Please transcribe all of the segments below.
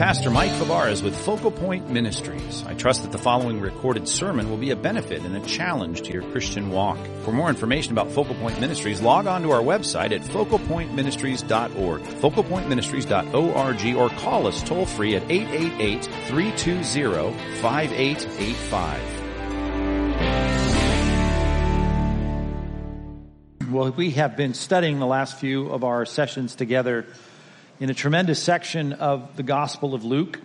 Pastor Mike Fabarez with Focal Point Ministries. I trust that the following recorded sermon will be a benefit and a challenge to your Christian walk. For more information about Focal Point Ministries, log on to our website at focalpointministries.org, focalpointministries.org, or call us toll free at 888-320-5885. Well, we have been studying the last few of our sessions together in a tremendous section of the Gospel of Luke,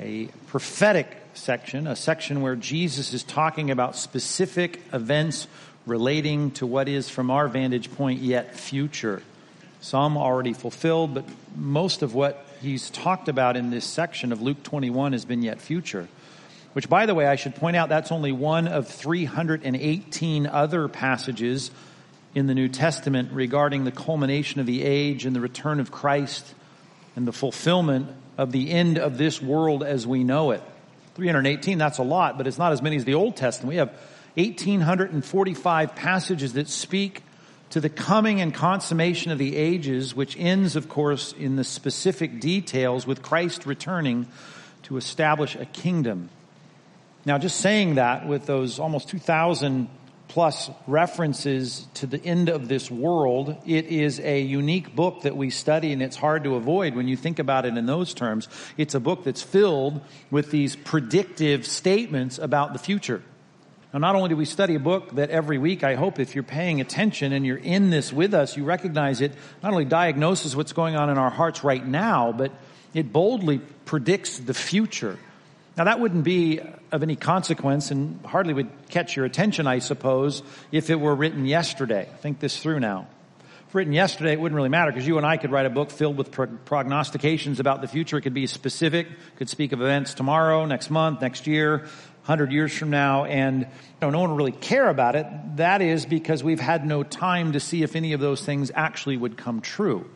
a prophetic section, a section where Jesus is talking about specific events relating to what is, from our vantage point, yet future. Some already fulfilled, but most of what he's talked about in this section of Luke 21 has been yet future. Which, by the way, I should point out that's only one of 318 other passages in the New Testament regarding the culmination of the age and the return of Christ and the fulfillment of the end of this world as we know it. 318, that's a lot, but it's not as many as the Old Testament. We have 1,845 passages that speak to the coming and consummation of the ages, which ends, of course, in the specific details with Christ returning to establish a kingdom. Now, just saying that with those almost 2,000 plus references to the end of this world. It is a unique book that we study and it's hard to avoid when you think about it in those terms. It's a book that's filled with these predictive statements about the future. Now, not only do we study a book that every week, I hope if you're paying attention and you're in this with us, you recognize it not only diagnoses what's going on in our hearts right now, but it boldly predicts the future. Now that wouldn't be of any consequence and hardly would catch your attention, I suppose, if it were written yesterday. Think this through now. If written yesterday, it wouldn't really matter because you and I could write a book filled with prognostications about the future. It could be specific, could speak of events tomorrow, next month, next year, hundred years from now, and you know, no one would really care about it. That is because we've had no time to see if any of those things actually would come true.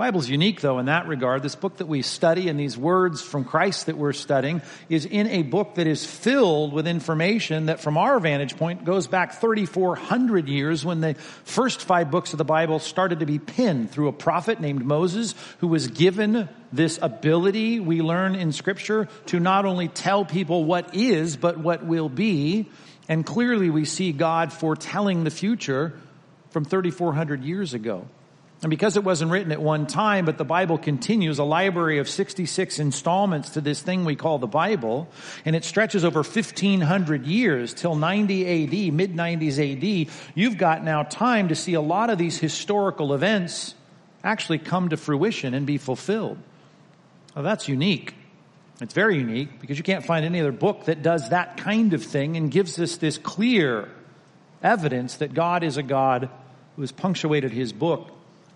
Bible's unique though in that regard. This book that we study and these words from Christ that we're studying is in a book that is filled with information that from our vantage point goes back 3,400 years when the first five books of the Bible started to be penned through a prophet named Moses who was given this ability we learn in scripture to not only tell people what is, but what will be. And clearly we see God foretelling the future from 3,400 years ago. And because it wasn't written at one time, but the Bible continues, a library of 66 installments to this thing we call the Bible, and it stretches over 1500 years till 90 AD, mid 90s AD, you've got now time to see a lot of these historical events actually come to fruition and be fulfilled. Well, that's unique. It's very unique because you can't find any other book that does that kind of thing and gives us this clear evidence that God is a God who has punctuated his book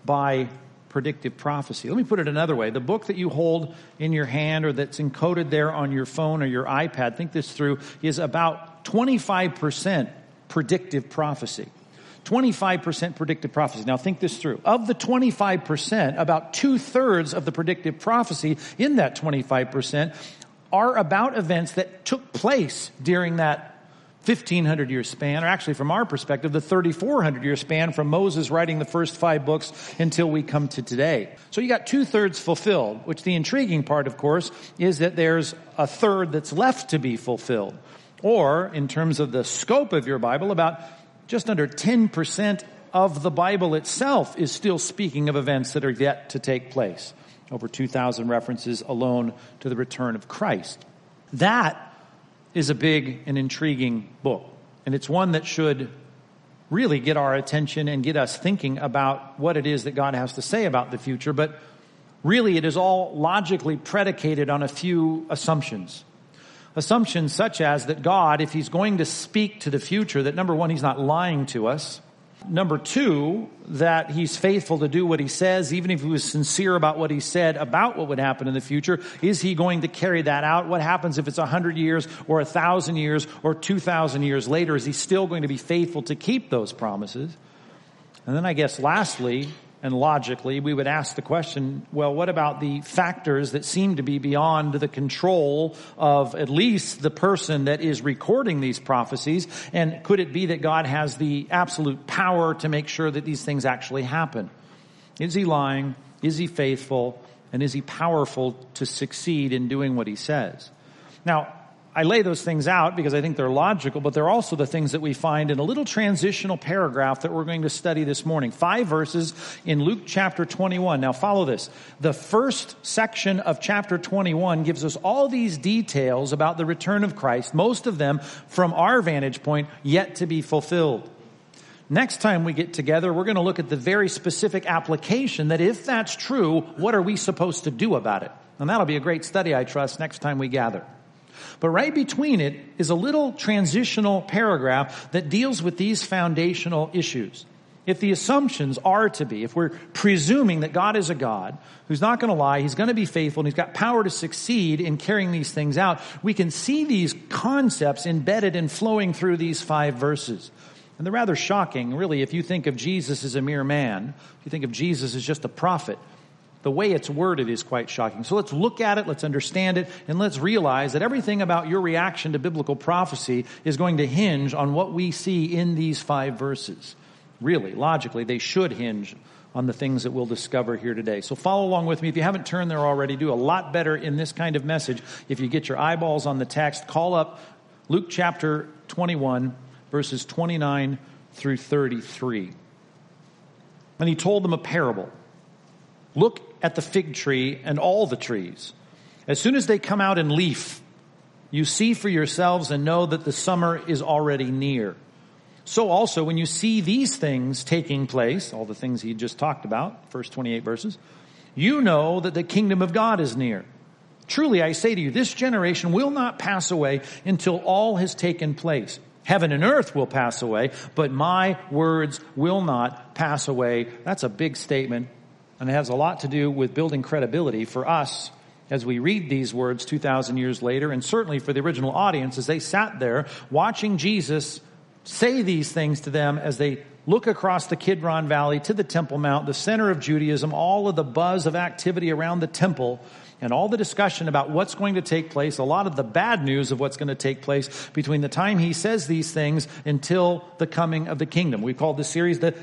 by predictive prophecy. Let me put it another way. The book that you hold in your hand or that's encoded there on your phone or your iPad, think this through, is about 25% predictive prophecy. 25% predictive prophecy. Now think this through. Of the 25%, about two thirds of the predictive prophecy in that 25% are about events that took place during that 1500 year span, or actually from our perspective, the 3400 year span from Moses writing the first five books until we come to today. So you got two thirds fulfilled, which the intriguing part, of course, is that there's a third that's left to be fulfilled. Or, in terms of the scope of your Bible, about just under 10% of the Bible itself is still speaking of events that are yet to take place. Over 2,000 references alone to the return of Christ. That is a big and intriguing book. And it's one that should really get our attention and get us thinking about what it is that God has to say about the future. But really, it is all logically predicated on a few assumptions. Assumptions such as that God, if He's going to speak to the future, that number one, He's not lying to us. Number two, that he's faithful to do what he says, even if he was sincere about what he said about what would happen in the future. Is he going to carry that out? What happens if it's a hundred years or a thousand years or two thousand years later? Is he still going to be faithful to keep those promises? And then I guess lastly, and logically, we would ask the question, well, what about the factors that seem to be beyond the control of at least the person that is recording these prophecies? And could it be that God has the absolute power to make sure that these things actually happen? Is he lying? Is he faithful? And is he powerful to succeed in doing what he says? Now, I lay those things out because I think they're logical, but they're also the things that we find in a little transitional paragraph that we're going to study this morning. Five verses in Luke chapter 21. Now follow this. The first section of chapter 21 gives us all these details about the return of Christ, most of them from our vantage point yet to be fulfilled. Next time we get together, we're going to look at the very specific application that if that's true, what are we supposed to do about it? And that'll be a great study, I trust, next time we gather. But right between it is a little transitional paragraph that deals with these foundational issues. If the assumptions are to be, if we're presuming that God is a God who's not going to lie, he's going to be faithful, and he's got power to succeed in carrying these things out, we can see these concepts embedded and flowing through these five verses. And they're rather shocking, really, if you think of Jesus as a mere man, if you think of Jesus as just a prophet the way it's worded is quite shocking. So let's look at it, let's understand it, and let's realize that everything about your reaction to biblical prophecy is going to hinge on what we see in these five verses. Really, logically, they should hinge on the things that we'll discover here today. So follow along with me. If you haven't turned there already, do a lot better in this kind of message if you get your eyeballs on the text. Call up Luke chapter 21, verses 29 through 33. And he told them a parable. Look at the fig tree and all the trees. As soon as they come out in leaf, you see for yourselves and know that the summer is already near. So also, when you see these things taking place, all the things he just talked about, first 28 verses, you know that the kingdom of God is near. Truly, I say to you, this generation will not pass away until all has taken place. Heaven and earth will pass away, but my words will not pass away. That's a big statement. And it has a lot to do with building credibility for us as we read these words 2,000 years later, and certainly for the original audience as they sat there watching Jesus say these things to them as they look across the Kidron Valley to the Temple Mount, the center of Judaism, all of the buzz of activity around the temple, and all the discussion about what's going to take place, a lot of the bad news of what's going to take place between the time he says these things until the coming of the kingdom. We called this series the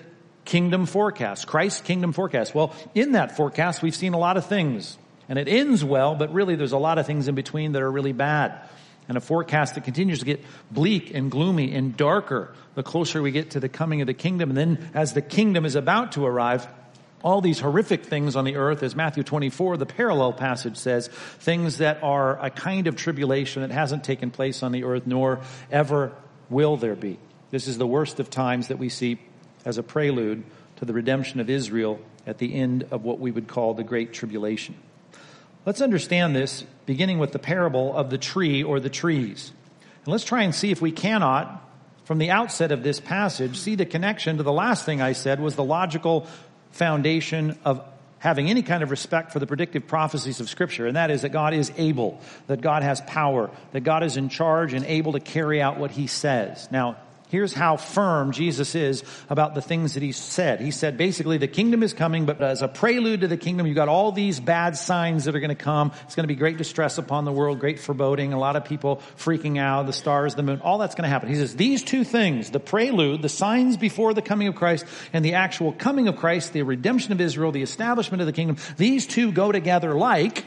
kingdom forecast, Christ's kingdom forecast. Well, in that forecast, we've seen a lot of things. And it ends well, but really there's a lot of things in between that are really bad. And a forecast that continues to get bleak and gloomy and darker the closer we get to the coming of the kingdom. And then as the kingdom is about to arrive, all these horrific things on the earth, as Matthew 24, the parallel passage says, things that are a kind of tribulation that hasn't taken place on the earth, nor ever will there be. This is the worst of times that we see as a prelude to the redemption of Israel at the end of what we would call the Great Tribulation. Let's understand this beginning with the parable of the tree or the trees. And let's try and see if we cannot, from the outset of this passage, see the connection to the last thing I said was the logical foundation of having any kind of respect for the predictive prophecies of Scripture, and that is that God is able, that God has power, that God is in charge and able to carry out what He says. Now, Here's how firm Jesus is about the things that he said. He said basically the kingdom is coming, but as a prelude to the kingdom, you've got all these bad signs that are going to come. It's going to be great distress upon the world, great foreboding, a lot of people freaking out, the stars, the moon, all that's going to happen. He says these two things, the prelude, the signs before the coming of Christ, and the actual coming of Christ, the redemption of Israel, the establishment of the kingdom, these two go together like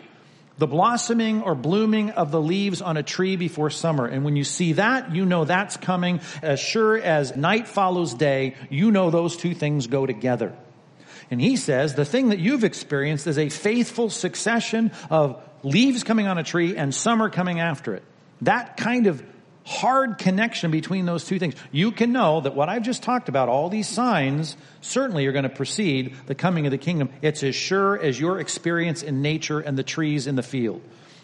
the blossoming or blooming of the leaves on a tree before summer. And when you see that, you know that's coming. As sure as night follows day, you know those two things go together. And he says the thing that you've experienced is a faithful succession of leaves coming on a tree and summer coming after it. That kind of hard connection between those two things. You can know that what I've just talked about, all these signs, certainly are going to precede the coming of the kingdom. It's as sure as your experience in nature and the trees in the field.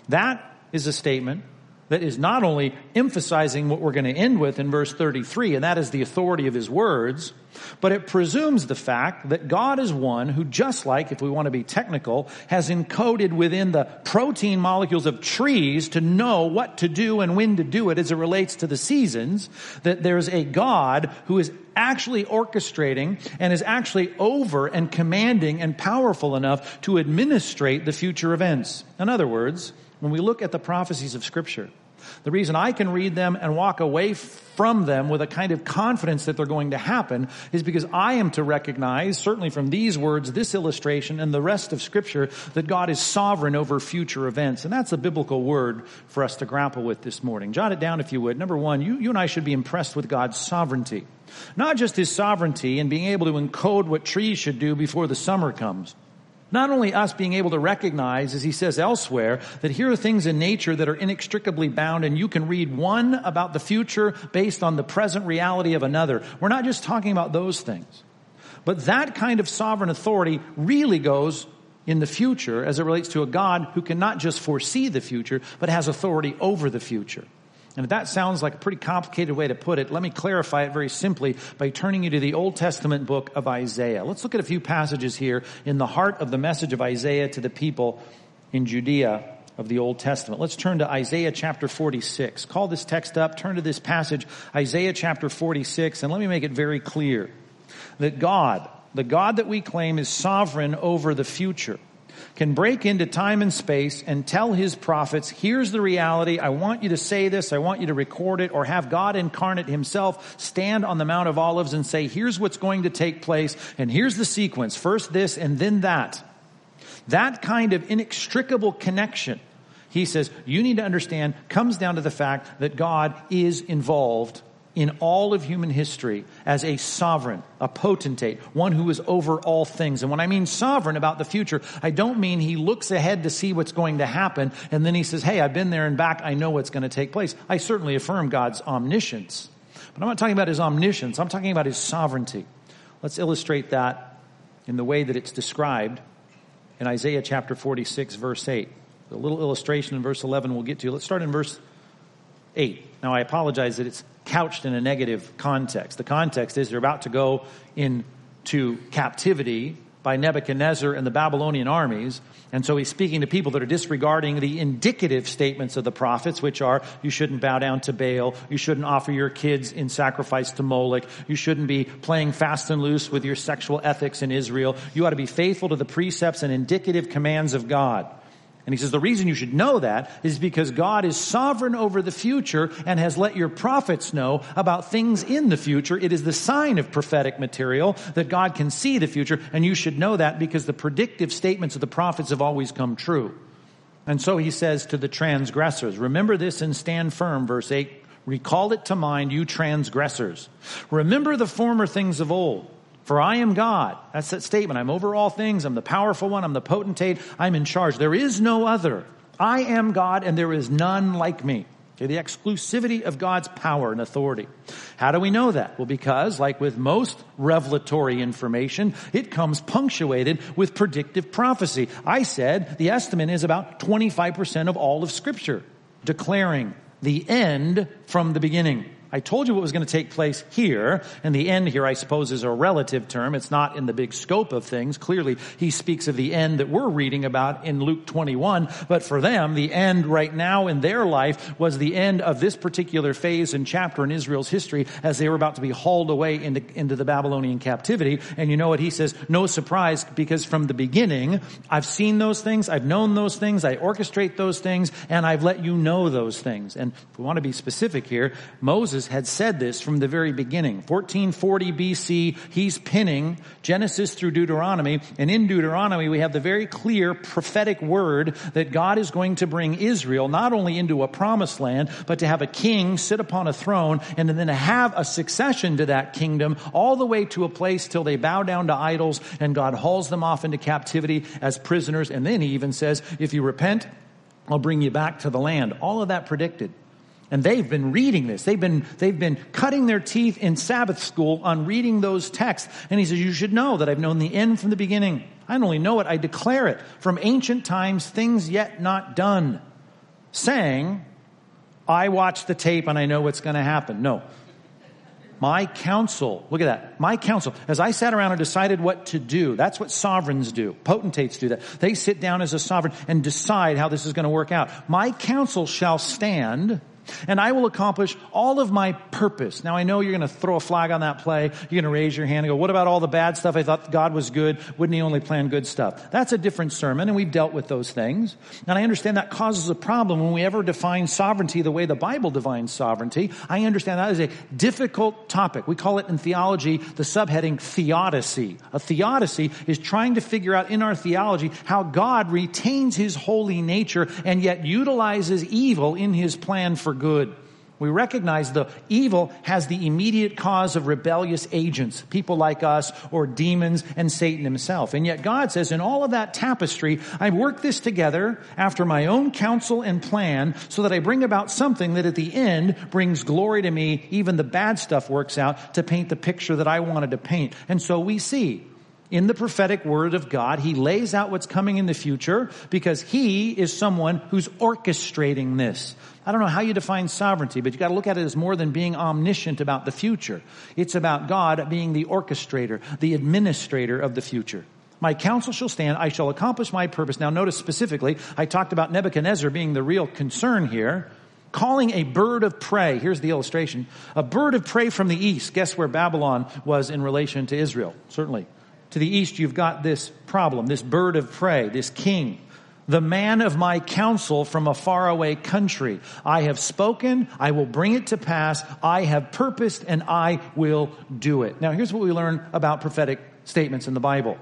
That is a statement that is not only emphasizing what we're going to end with in verse 33, and that is the authority of his words, but it presumes the fact that God is one who, just like, if we want to be technical, has encoded within the protein molecules of trees to know what to do and when to do it as it relates to the seasons, that there's a God who is actually orchestrating and is actually over and commanding and powerful enough to administrate the future events. In other words, when we look at the prophecies of scripture, The reason I can read them and walk away from them with a kind of confidence that they're going to happen is because I am to recognize, certainly from these words, this illustration, and the rest of scripture, that God is sovereign over future events. And that's a biblical word for us to grapple with this morning. Jot it down if you would. Number one, you, you and I should be impressed with God's sovereignty. Not just his sovereignty and being able to encode what trees should do before the summer comes. Not only us being able to recognize, as he says elsewhere, that here are things in nature that are inextricably bound and you can read one about the future based on the present reality of another. We're not just talking about those things. But that kind of sovereign authority really goes in the future as it relates to a God who can not just foresee the future, but has authority over the future. And if that sounds like a pretty complicated way to put it, let me clarify it very simply by turning you to the Old Testament book of Isaiah. Let's look at a few passages here in the heart of the message of Isaiah to the people in Judea of the Old Testament. Let's turn to Isaiah chapter 46. Call this text up, turn to this passage, Isaiah chapter 46, and let me make it very clear that God, the God that we claim is sovereign over the future, can break into time and space and tell his prophets, here's the reality. I want you to say this. I want you to record it or have God incarnate himself stand on the Mount of Olives and say, here's what's going to take place. And here's the sequence. First this and then that. That kind of inextricable connection, he says, you need to understand comes down to the fact that God is involved in all of human history as a sovereign, a potentate, one who is over all things. And when I mean sovereign about the future, I don't mean he looks ahead to see what's going to happen and then he says, hey, I've been there and back, I know what's going to take place. I certainly affirm God's omniscience. But I'm not talking about his omniscience, I'm talking about his sovereignty. Let's illustrate that in the way that it's described in Isaiah chapter 46 verse 8. The little illustration in verse 11 we'll get to. Let's start in verse 8. Now I apologize that it's couched in a negative context. The context is they're about to go into captivity by Nebuchadnezzar and the Babylonian armies. And so he's speaking to people that are disregarding the indicative statements of the prophets, which are, you shouldn't bow down to Baal, you shouldn't offer your kids in sacrifice to Moloch, you shouldn't be playing fast and loose with your sexual ethics in Israel, you ought to be faithful to the precepts and indicative commands of God. And he says the reason you should know that is because God is sovereign over the future and has let your prophets know about things in the future. It is the sign of prophetic material that God can see the future and you should know that because the predictive statements of the prophets have always come true. And so he says to the transgressors, remember this and stand firm, verse 8. Recall it to mind, you transgressors. Remember the former things of old. For I am God. That's that statement. I'm over all things. I'm the powerful one. I'm the potentate. I'm in charge. There is no other. I am God and there is none like me. Okay, the exclusivity of God's power and authority. How do we know that? Well, because like with most revelatory information, it comes punctuated with predictive prophecy. I said the estimate is about 25% of all of scripture declaring the end from the beginning. I told you what was going to take place here, and the end here, I suppose, is a relative term. It's not in the big scope of things. Clearly, he speaks of the end that we're reading about in Luke 21, but for them, the end right now in their life was the end of this particular phase and chapter in Israel's history as they were about to be hauled away into, into the Babylonian captivity. And you know what he says? No surprise, because from the beginning, I've seen those things, I've known those things, I orchestrate those things, and I've let you know those things. And if we want to be specific here, Moses Moses had said this from the very beginning. 1440 BC, he's pinning Genesis through Deuteronomy. And in Deuteronomy, we have the very clear prophetic word that God is going to bring Israel not only into a promised land, but to have a king sit upon a throne and then have a succession to that kingdom all the way to a place till they bow down to idols and God hauls them off into captivity as prisoners. And then he even says, if you repent, I'll bring you back to the land. All of that predicted. And they've been reading this. They've been, they've been cutting their teeth in Sabbath school on reading those texts. And he says, you should know that I've known the end from the beginning. I don't only know it, I declare it from ancient times, things yet not done. Saying, I watch the tape and I know what's going to happen. No. My counsel, look at that. My counsel, as I sat around and decided what to do, that's what sovereigns do. Potentates do that. They sit down as a sovereign and decide how this is going to work out. My counsel shall stand and I will accomplish all of my purpose. Now I know you're going to throw a flag on that play. You're going to raise your hand and go, what about all the bad stuff? I thought God was good. Wouldn't he only plan good stuff? That's a different sermon and we've dealt with those things. And I understand that causes a problem when we ever define sovereignty the way the Bible defines sovereignty. I understand that is a difficult topic. We call it in theology the subheading theodicy. A theodicy is trying to figure out in our theology how God retains his holy nature and yet utilizes evil in his plan for good. We recognize the evil has the immediate cause of rebellious agents, people like us or demons and Satan himself. And yet God says in all of that tapestry, I work this together after my own counsel and plan so that I bring about something that at the end brings glory to me. Even the bad stuff works out to paint the picture that I wanted to paint. And so we see in the prophetic word of God. He lays out what's coming in the future because he is someone who's orchestrating this. I don't know how you define sovereignty, but you got to look at it as more than being omniscient about the future. It's about God being the orchestrator, the administrator of the future. My counsel shall stand. I shall accomplish my purpose. Now notice specifically, I talked about Nebuchadnezzar being the real concern here. Calling a bird of prey. Here's the illustration. A bird of prey from the east. Guess where Babylon was in relation to Israel? Certainly to the east, you've got this problem, this bird of prey, this king, the man of my counsel from a faraway country. I have spoken, I will bring it to pass, I have purposed, and I will do it. Now, here's what we learn about prophetic statements in the Bible.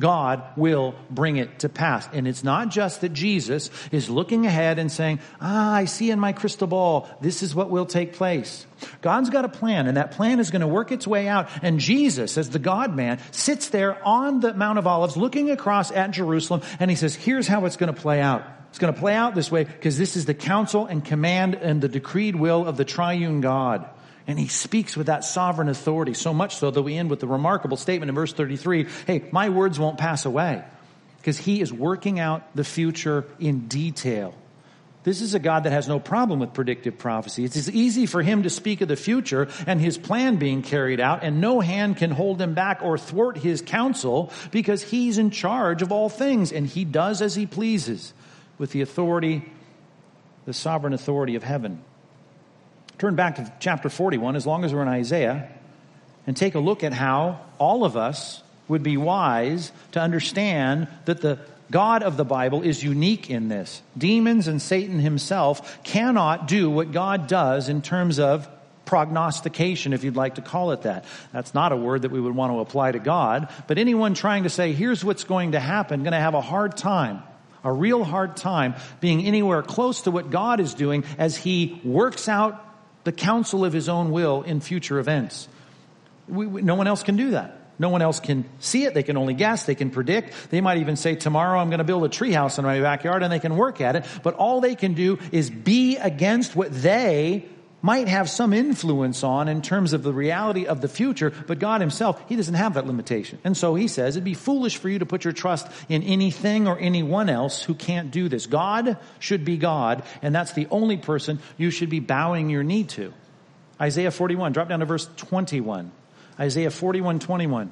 God will bring it to pass. And it's not just that Jesus is looking ahead and saying, ah, I see in my crystal ball, this is what will take place. God's got a plan and that plan is going to work its way out. And Jesus, as the God man, sits there on the Mount of Olives looking across at Jerusalem and he says, here's how it's going to play out. It's going to play out this way because this is the counsel and command and the decreed will of the triune God. And he speaks with that sovereign authority, so much so that we end with the remarkable statement in verse 33 Hey, my words won't pass away. Because he is working out the future in detail. This is a God that has no problem with predictive prophecy. It's easy for him to speak of the future and his plan being carried out, and no hand can hold him back or thwart his counsel because he's in charge of all things and he does as he pleases with the authority, the sovereign authority of heaven. Turn back to chapter 41 as long as we're in Isaiah and take a look at how all of us would be wise to understand that the God of the Bible is unique in this. Demons and Satan himself cannot do what God does in terms of prognostication, if you'd like to call it that. That's not a word that we would want to apply to God, but anyone trying to say, here's what's going to happen, going to have a hard time a real hard time being anywhere close to what God is doing as He works out the counsel of his own will in future events. We, we, no one else can do that. No one else can see it. They can only guess. They can predict. They might even say, tomorrow I'm going to build a treehouse in my backyard and they can work at it. But all they can do is be against what they might have some influence on in terms of the reality of the future, but God himself, he doesn't have that limitation. And so he says it'd be foolish for you to put your trust in anything or anyone else who can't do this. God should be God, and that's the only person you should be bowing your knee to. Isaiah 41, drop down to verse 21. Isaiah 41, 21.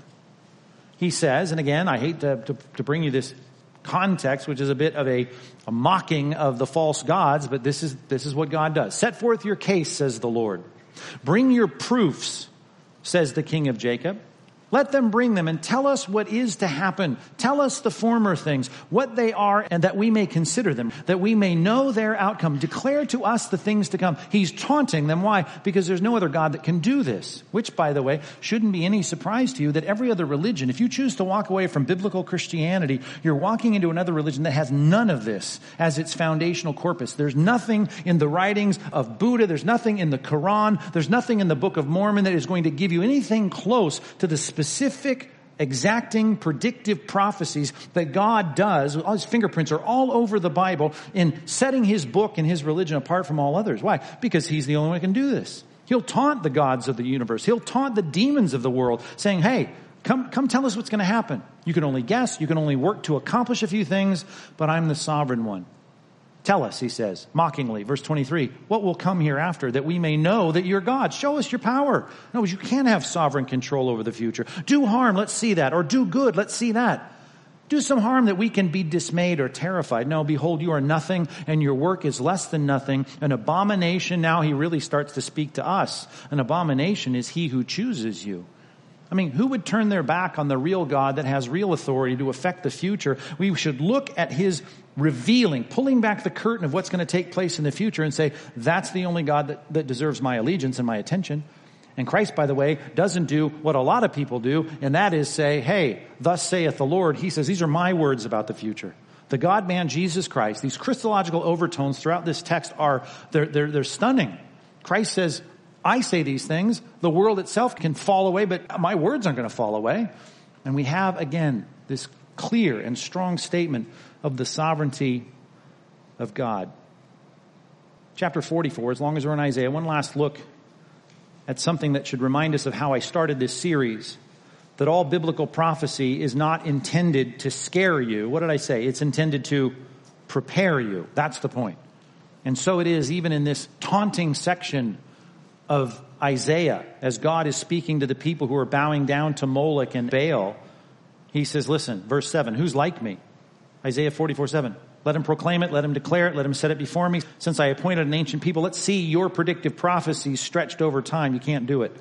He says, and again, I hate to, to, to bring you this context, which is a bit of a, a, mocking of the false gods, but this is, this is what God does. Set forth your case, says the Lord. Bring your proofs, says the King of Jacob. Let them bring them and tell us what is to happen. Tell us the former things, what they are, and that we may consider them, that we may know their outcome. Declare to us the things to come. He's taunting them. Why? Because there's no other God that can do this. Which, by the way, shouldn't be any surprise to you that every other religion, if you choose to walk away from biblical Christianity, you're walking into another religion that has none of this as its foundational corpus. There's nothing in the writings of Buddha. There's nothing in the Quran. There's nothing in the Book of Mormon that is going to give you anything close to the specific exacting predictive prophecies that God does. All his fingerprints are all over the Bible in setting his book and his religion apart from all others. Why? Because he's the only one who can do this. He'll taunt the gods of the universe. He'll taunt the demons of the world saying, hey, come, come tell us what's going to happen. You can only guess. You can only work to accomplish a few things, but I'm the sovereign one. Tell us, he says, mockingly, verse 23, what will come hereafter that we may know that you're God? Show us your power. No, you can't have sovereign control over the future. Do harm, let's see that. Or do good, let's see that. Do some harm that we can be dismayed or terrified. No, behold, you are nothing and your work is less than nothing. An abomination. Now he really starts to speak to us. An abomination is he who chooses you. I mean, who would turn their back on the real God that has real authority to affect the future? We should look at his revealing, pulling back the curtain of what's going to take place in the future and say, that's the only God that, that deserves my allegiance and my attention. And Christ, by the way, doesn't do what a lot of people do, and that is say, hey, thus saith the Lord. He says, these are my words about the future. The God man, Jesus Christ, these Christological overtones throughout this text are, they're, they're, they're stunning. Christ says, I say these things. The world itself can fall away, but my words aren't going to fall away. And we have, again, this clear and strong statement of the sovereignty of God. Chapter 44, as long as we're in Isaiah, one last look at something that should remind us of how I started this series. That all biblical prophecy is not intended to scare you. What did I say? It's intended to prepare you. That's the point. And so it is even in this taunting section of Isaiah, as God is speaking to the people who are bowing down to Moloch and Baal, he says, listen, verse 7, who's like me? Isaiah 44, 7. Let him proclaim it, let him declare it, let him set it before me. Since I appointed an ancient people, let's see your predictive prophecies stretched over time. You can't do it.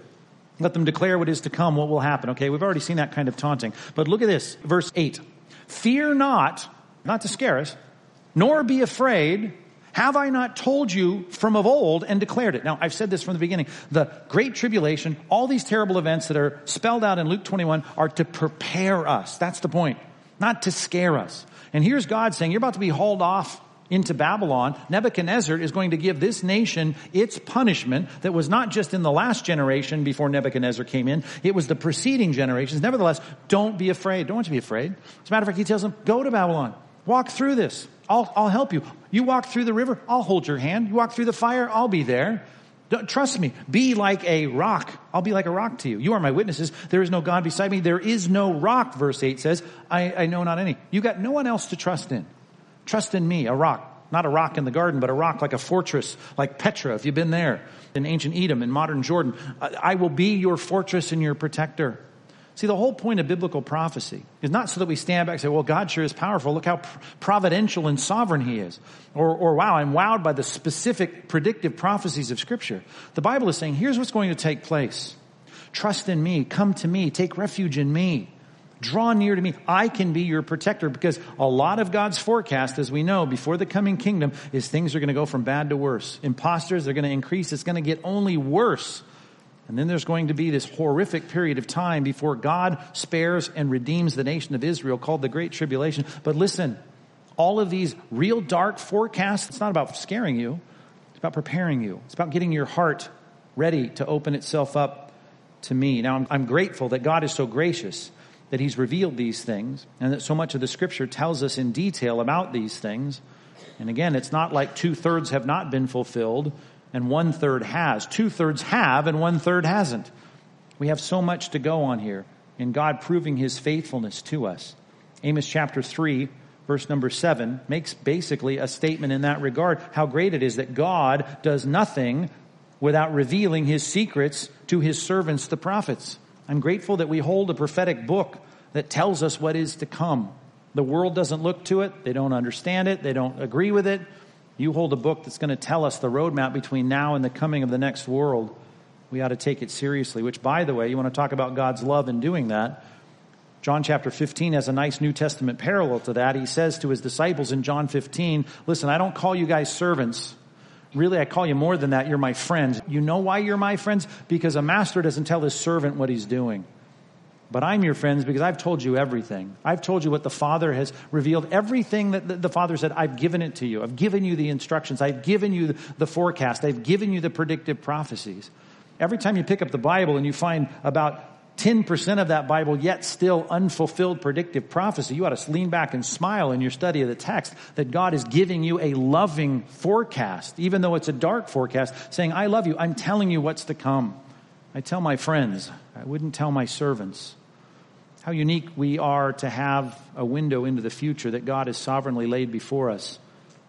Let them declare what is to come, what will happen. Okay, we've already seen that kind of taunting. But look at this, verse 8. Fear not, not to scare us, nor be afraid, have I not told you from of old and declared it? Now, I've said this from the beginning. The Great Tribulation, all these terrible events that are spelled out in Luke 21 are to prepare us. That's the point. Not to scare us. And here's God saying, you're about to be hauled off into Babylon. Nebuchadnezzar is going to give this nation its punishment that was not just in the last generation before Nebuchadnezzar came in. It was the preceding generations. Nevertheless, don't be afraid. Don't want you to be afraid. As a matter of fact, he tells them, go to Babylon. Walk through this. I'll, I'll help you. You walk through the river, I'll hold your hand. You walk through the fire, I'll be there. Don't, trust me. Be like a rock. I'll be like a rock to you. You are my witnesses. There is no God beside me. There is no rock, verse 8 says. I, I know not any. You got no one else to trust in. Trust in me, a rock. Not a rock in the garden, but a rock like a fortress, like Petra, if you've been there in ancient Edom, in modern Jordan. I, I will be your fortress and your protector. See, the whole point of biblical prophecy is not so that we stand back and say, well, God sure is powerful. Look how providential and sovereign he is. Or, or wow, I'm wowed by the specific predictive prophecies of scripture. The Bible is saying, here's what's going to take place. Trust in me. Come to me. Take refuge in me. Draw near to me. I can be your protector because a lot of God's forecast, as we know, before the coming kingdom is things are going to go from bad to worse. Imposters are going to increase. It's going to get only worse. And then there's going to be this horrific period of time before God spares and redeems the nation of Israel called the Great Tribulation. But listen, all of these real dark forecasts, it's not about scaring you. It's about preparing you. It's about getting your heart ready to open itself up to me. Now, I'm, I'm grateful that God is so gracious that He's revealed these things and that so much of the scripture tells us in detail about these things. And again, it's not like two thirds have not been fulfilled and one third has. Two thirds have and one third hasn't. We have so much to go on here in God proving his faithfulness to us. Amos chapter 3, verse number 7, makes basically a statement in that regard how great it is that God does nothing without revealing his secrets to his servants, the prophets. I'm grateful that we hold a prophetic book that tells us what is to come. The world doesn't look to it, they don't understand it, they don't agree with it, you hold a book that's going to tell us the roadmap between now and the coming of the next world. We ought to take it seriously, which, by the way, you want to talk about God's love in doing that. John chapter 15 has a nice New Testament parallel to that. He says to his disciples in John 15, listen, I don't call you guys servants. Really, I call you more than that. You're my friends. You know why you're my friends? Because a master doesn't tell his servant what he's doing. But I'm your friends because I've told you everything. I've told you what the Father has revealed. Everything that the Father said, I've given it to you. I've given you the instructions. I've given you the forecast. I've given you the predictive prophecies. Every time you pick up the Bible and you find about 10% of that Bible yet still unfulfilled predictive prophecy, you ought to lean back and smile in your study of the text that God is giving you a loving forecast, even though it's a dark forecast, saying, I love you. I'm telling you what's to come. I tell my friends, I wouldn't tell my servants. How unique we are to have a window into the future that God has sovereignly laid before us.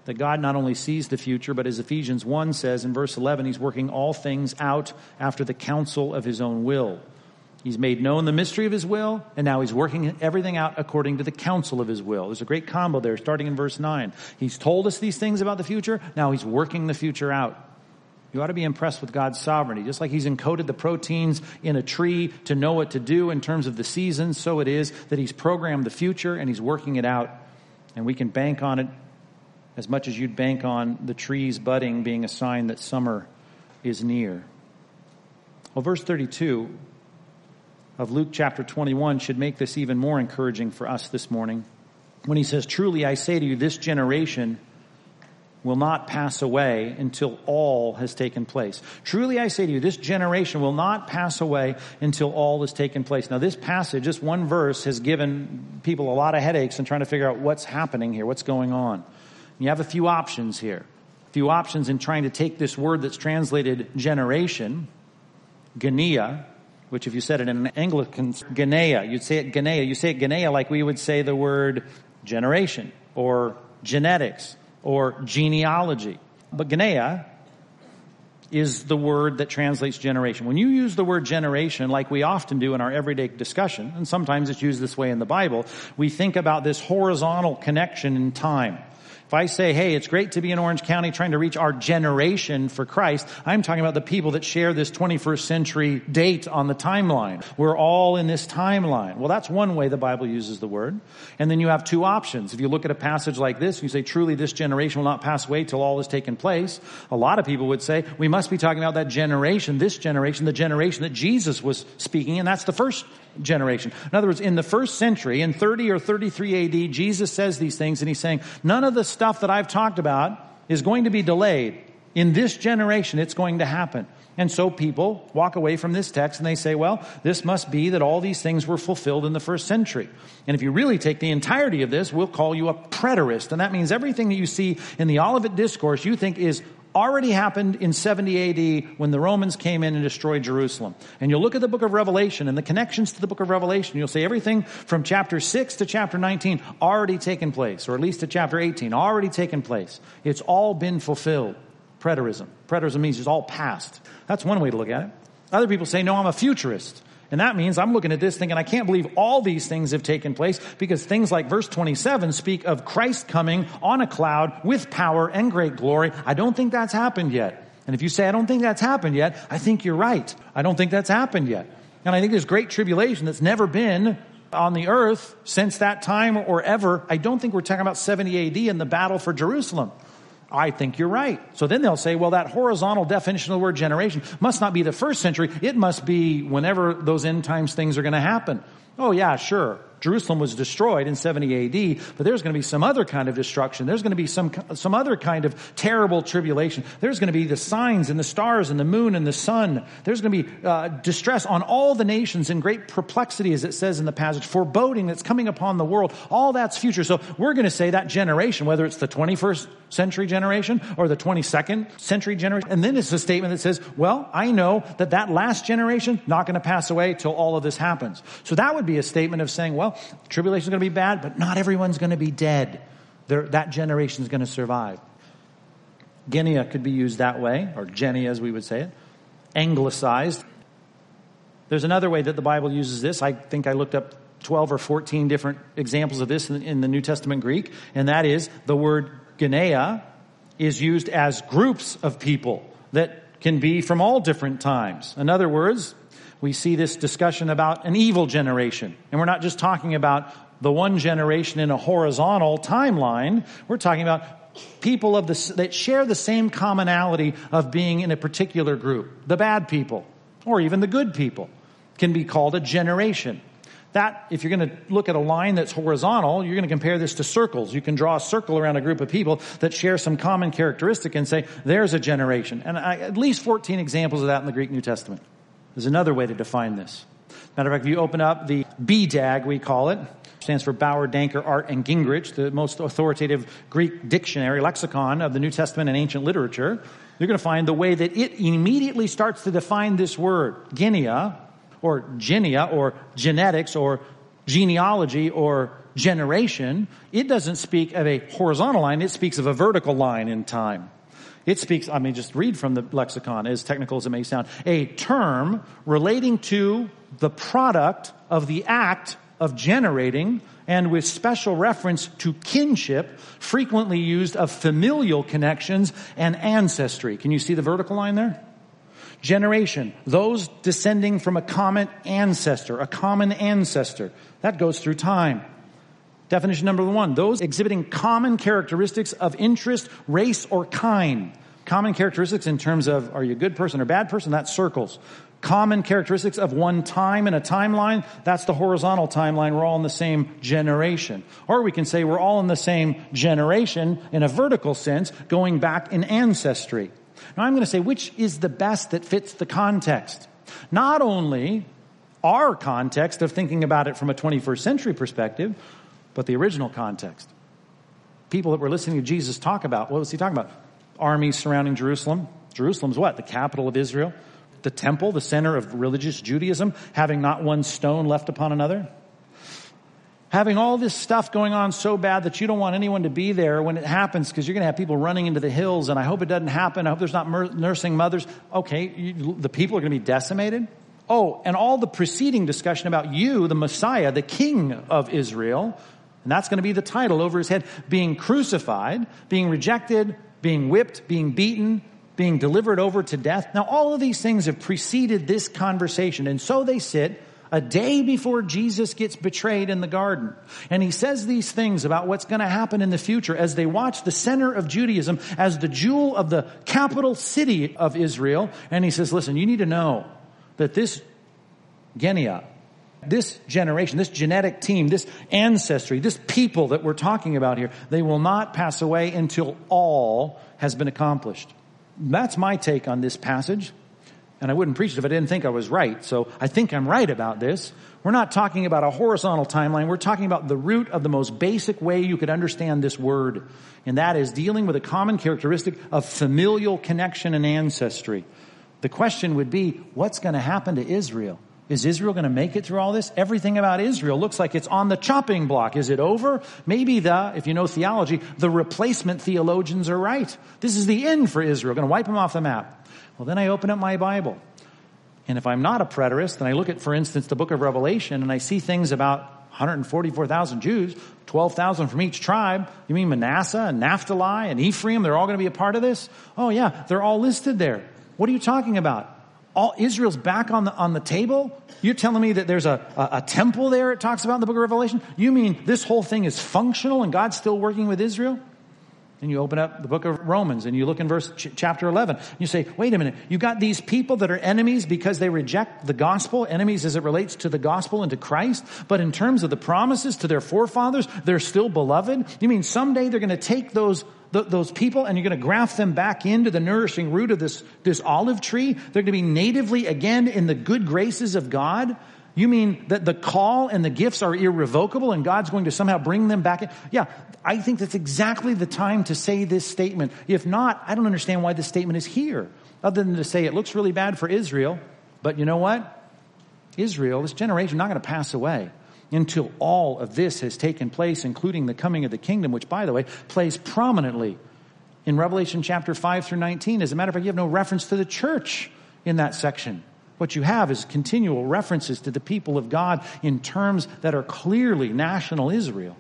That God not only sees the future, but as Ephesians 1 says in verse 11, He's working all things out after the counsel of His own will. He's made known the mystery of his will, and now he's working everything out according to the counsel of his will. There's a great combo there starting in verse 9. He's told us these things about the future, now he's working the future out. You ought to be impressed with God's sovereignty. Just like he's encoded the proteins in a tree to know what to do in terms of the seasons, so it is that he's programmed the future and he's working it out, and we can bank on it as much as you'd bank on the trees budding being a sign that summer is near. Well, verse 32 of Luke chapter 21 should make this even more encouraging for us this morning when he says, Truly I say to you, this generation will not pass away until all has taken place. Truly I say to you, this generation will not pass away until all has taken place. Now this passage, this one verse has given people a lot of headaches in trying to figure out what's happening here, what's going on. You have a few options here. A few options in trying to take this word that's translated generation, Genea, which if you said it in an Anglican, Genea, you'd say it Genea. You say it Genea like we would say the word generation or genetics or genealogy. But Genea is the word that translates generation. When you use the word generation, like we often do in our everyday discussion, and sometimes it's used this way in the Bible, we think about this horizontal connection in time. If I say, hey, it's great to be in Orange County trying to reach our generation for Christ, I'm talking about the people that share this 21st century date on the timeline. We're all in this timeline. Well, that's one way the Bible uses the word. And then you have two options. If you look at a passage like this, you say, truly this generation will not pass away till all has taken place. A lot of people would say, we must be talking about that generation, this generation, the generation that Jesus was speaking, and that's the first generation. In other words, in the first century, in 30 or 33 AD, Jesus says these things and he's saying, none of the stuff that I've talked about is going to be delayed. In this generation, it's going to happen. And so people walk away from this text and they say, well, this must be that all these things were fulfilled in the first century. And if you really take the entirety of this, we'll call you a preterist. And that means everything that you see in the Olivet Discourse you think is already happened in 70 AD when the Romans came in and destroyed Jerusalem. And you'll look at the book of Revelation and the connections to the book of Revelation. You'll see everything from chapter 6 to chapter 19 already taken place, or at least to chapter 18 already taken place. It's all been fulfilled. Preterism. Preterism means it's all past. That's one way to look at it. Other people say, no, I'm a futurist. And that means I'm looking at this thinking I can't believe all these things have taken place because things like verse 27 speak of Christ coming on a cloud with power and great glory. I don't think that's happened yet. And if you say I don't think that's happened yet, I think you're right. I don't think that's happened yet. And I think there's great tribulation that's never been on the earth since that time or ever. I don't think we're talking about 70 AD and the battle for Jerusalem. I think you're right. So then they'll say, well, that horizontal definition of the word generation must not be the first century. It must be whenever those end times things are going to happen. Oh yeah, sure. Jerusalem was destroyed in 70 AD, but there's going to be some other kind of destruction. There's going to be some, some other kind of terrible tribulation. There's going to be the signs and the stars and the moon and the sun. There's going to be uh, distress on all the nations and great perplexity, as it says in the passage, foreboding that's coming upon the world. All that's future. So we're going to say that generation, whether it's the 21st century generation or the 22nd century generation. And then it's a statement that says, well, I know that that last generation not going to pass away till all of this happens. So that would be a statement of saying, well, tribulation is going to be bad, but not everyone's going to be dead. They're, that generation is going to survive. Genea could be used that way, or Jenny as we would say it, anglicized. There's another way that the Bible uses this. I think I looked up 12 or 14 different examples of this in, in the New Testament Greek, and that is the word Genea is used as groups of people that can be from all different times. In other words, we see this discussion about an evil generation. And we're not just talking about the one generation in a horizontal timeline. We're talking about people of the, that share the same commonality of being in a particular group. The bad people, or even the good people, can be called a generation. That, if you're going to look at a line that's horizontal, you're going to compare this to circles. You can draw a circle around a group of people that share some common characteristic and say, there's a generation. And I, at least 14 examples of that in the Greek New Testament. There's another way to define this. Matter of fact, if you open up the BDAG, we call it, stands for Bauer, Danker, Arndt, and Gingrich, the most authoritative Greek dictionary, lexicon of the New Testament and ancient literature, you're going to find the way that it immediately starts to define this word, genea, or genia, or genetics, or genealogy, or generation. It doesn't speak of a horizontal line, it speaks of a vertical line in time. It speaks, I mean, just read from the lexicon, as technical as it may sound, a term relating to the product of the act of generating and with special reference to kinship, frequently used of familial connections and ancestry. Can you see the vertical line there? Generation, those descending from a common ancestor, a common ancestor. That goes through time. Definition number one, those exhibiting common characteristics of interest, race, or kind. Common characteristics in terms of are you a good person or bad person? That circles. Common characteristics of one time in a timeline, that's the horizontal timeline. We're all in the same generation. Or we can say we're all in the same generation in a vertical sense, going back in ancestry. Now I'm going to say which is the best that fits the context. Not only our context of thinking about it from a 21st century perspective, but the original context. People that were listening to Jesus talk about, what was he talking about? Armies surrounding Jerusalem. Jerusalem's what? The capital of Israel. The temple, the center of religious Judaism, having not one stone left upon another. Having all this stuff going on so bad that you don't want anyone to be there when it happens because you're going to have people running into the hills and I hope it doesn't happen. I hope there's not nursing mothers. Okay, you, the people are going to be decimated. Oh, and all the preceding discussion about you, the Messiah, the King of Israel, and that's going to be the title over his head, being crucified, being rejected, being whipped, being beaten, being delivered over to death. Now, all of these things have preceded this conversation, and so they sit a day before Jesus gets betrayed in the garden. And he says these things about what's going to happen in the future as they watch the center of Judaism as the jewel of the capital city of Israel. And he says, listen, you need to know that this genea, this generation, this genetic team, this ancestry, this people that we're talking about here, they will not pass away until all has been accomplished. That's my take on this passage. And I wouldn't preach it if I didn't think I was right. So I think I'm right about this. We're not talking about a horizontal timeline. We're talking about the root of the most basic way you could understand this word. And that is dealing with a common characteristic of familial connection and ancestry. The question would be, what's going to happen to Israel? Is Israel going to make it through all this? Everything about Israel looks like it's on the chopping block. Is it over? Maybe the, if you know theology, the replacement theologians are right. This is the end for Israel. Going to wipe them off the map. Well, then I open up my Bible. And if I'm not a preterist, then I look at, for instance, the book of Revelation, and I see things about 144,000 Jews, 12,000 from each tribe. You mean Manasseh and Naphtali and Ephraim? They're all going to be a part of this? Oh yeah, they're all listed there. What are you talking about? All Israel's back on the on the table? You're telling me that there's a, a, a, temple there it talks about in the book of Revelation? You mean this whole thing is functional and God's still working with Israel? And you open up the book of Romans and you look in verse ch- chapter 11. You say, wait a minute, you got these people that are enemies because they reject the gospel, enemies as it relates to the gospel and to Christ, but in terms of the promises to their forefathers, they're still beloved? You mean someday they're going to take those th- those people and you're going to graft them back into the nourishing root of this, this olive tree. They're going to be natively again in the good graces of God. You mean that the call and the gifts are irrevocable and God's going to somehow bring them back in? Yeah, I think that's exactly the time to say this statement. If not, I don't understand why this statement is here. Other than to say it looks really bad for Israel, but you know what? Israel, this generation, not going to pass away until all of this has taken place, including the coming of the kingdom, which, by the way, plays prominently in Revelation chapter 5 through 19. As a matter of fact, you have no reference to the church in that section. What you have is continual references to the people of God in terms that are clearly national Israel.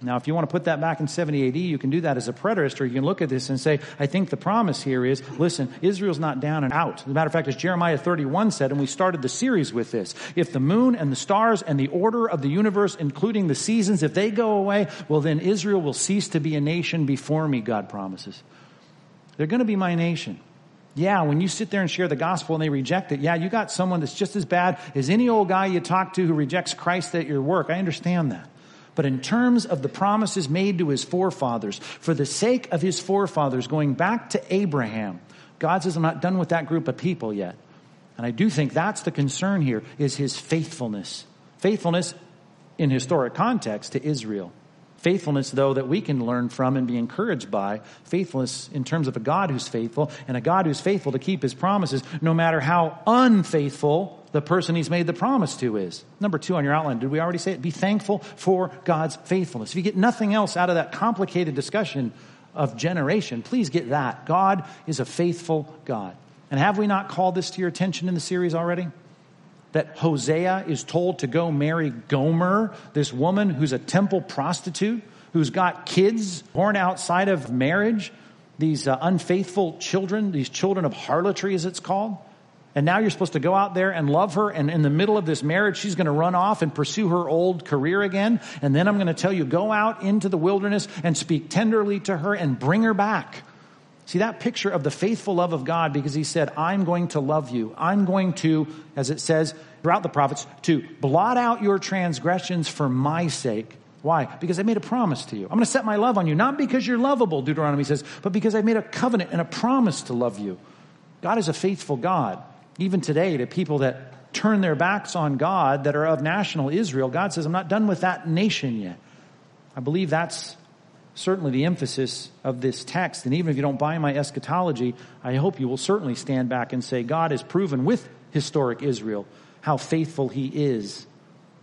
Now, if you want to put that back in 70 AD, you can do that as a preterist, or you can look at this and say, I think the promise here is, listen, Israel's not down and out. As a matter of fact, as Jeremiah 31 said, and we started the series with this, if the moon and the stars and the order of the universe, including the seasons, if they go away, well, then Israel will cease to be a nation before me, God promises. They're going to be my nation. Yeah, when you sit there and share the gospel and they reject it, yeah, you got someone that's just as bad as any old guy you talk to who rejects Christ at your work. I understand that but in terms of the promises made to his forefathers, for the sake of his forefathers, going back to Abraham, God says, I'm not done with that group of people yet. And I do think that's the concern here, is his faithfulness. Faithfulness in historic context to Israel. Faithfulness, though, that we can learn from and be encouraged by. Faithfulness in terms of a God who's faithful and a God who's faithful to keep his promises, no matter how unfaithful the person he's made the promise to is. Number two on your outline, did we already say it? Be thankful for God's faithfulness. If you get nothing else out of that complicated discussion of generation. Please get that. God is a faithful God. And have we not called this to your attention in the series already? That Hosea is told to go marry Gomer, this woman who's a temple prostitute, who's got kids born outside of marriage, these uh, unfaithful children, these children of harlotry, as it's called. And now you're supposed to go out there and love her. And in the middle of this marriage, she's going to run off and pursue her old career again. And then I'm going to tell you, go out into the wilderness and speak tenderly to her and bring her back. See that picture of the faithful love of God because he said, I'm going to love you. I'm going to, as it says throughout the prophets, to blot out your transgressions for my sake. Why? Because I made a promise to you. I'm going to set my love on you, not because you're lovable, Deuteronomy says, but because I made a covenant and a promise to love you. God is a faithful God. Even today, to people that turn their backs on God that are of national Israel, God says, I'm not done with that nation yet. I believe that's certainly the emphasis of this text. And even if you don't buy my eschatology, I hope you will certainly stand back and say, God has proven with historic Israel how faithful he is.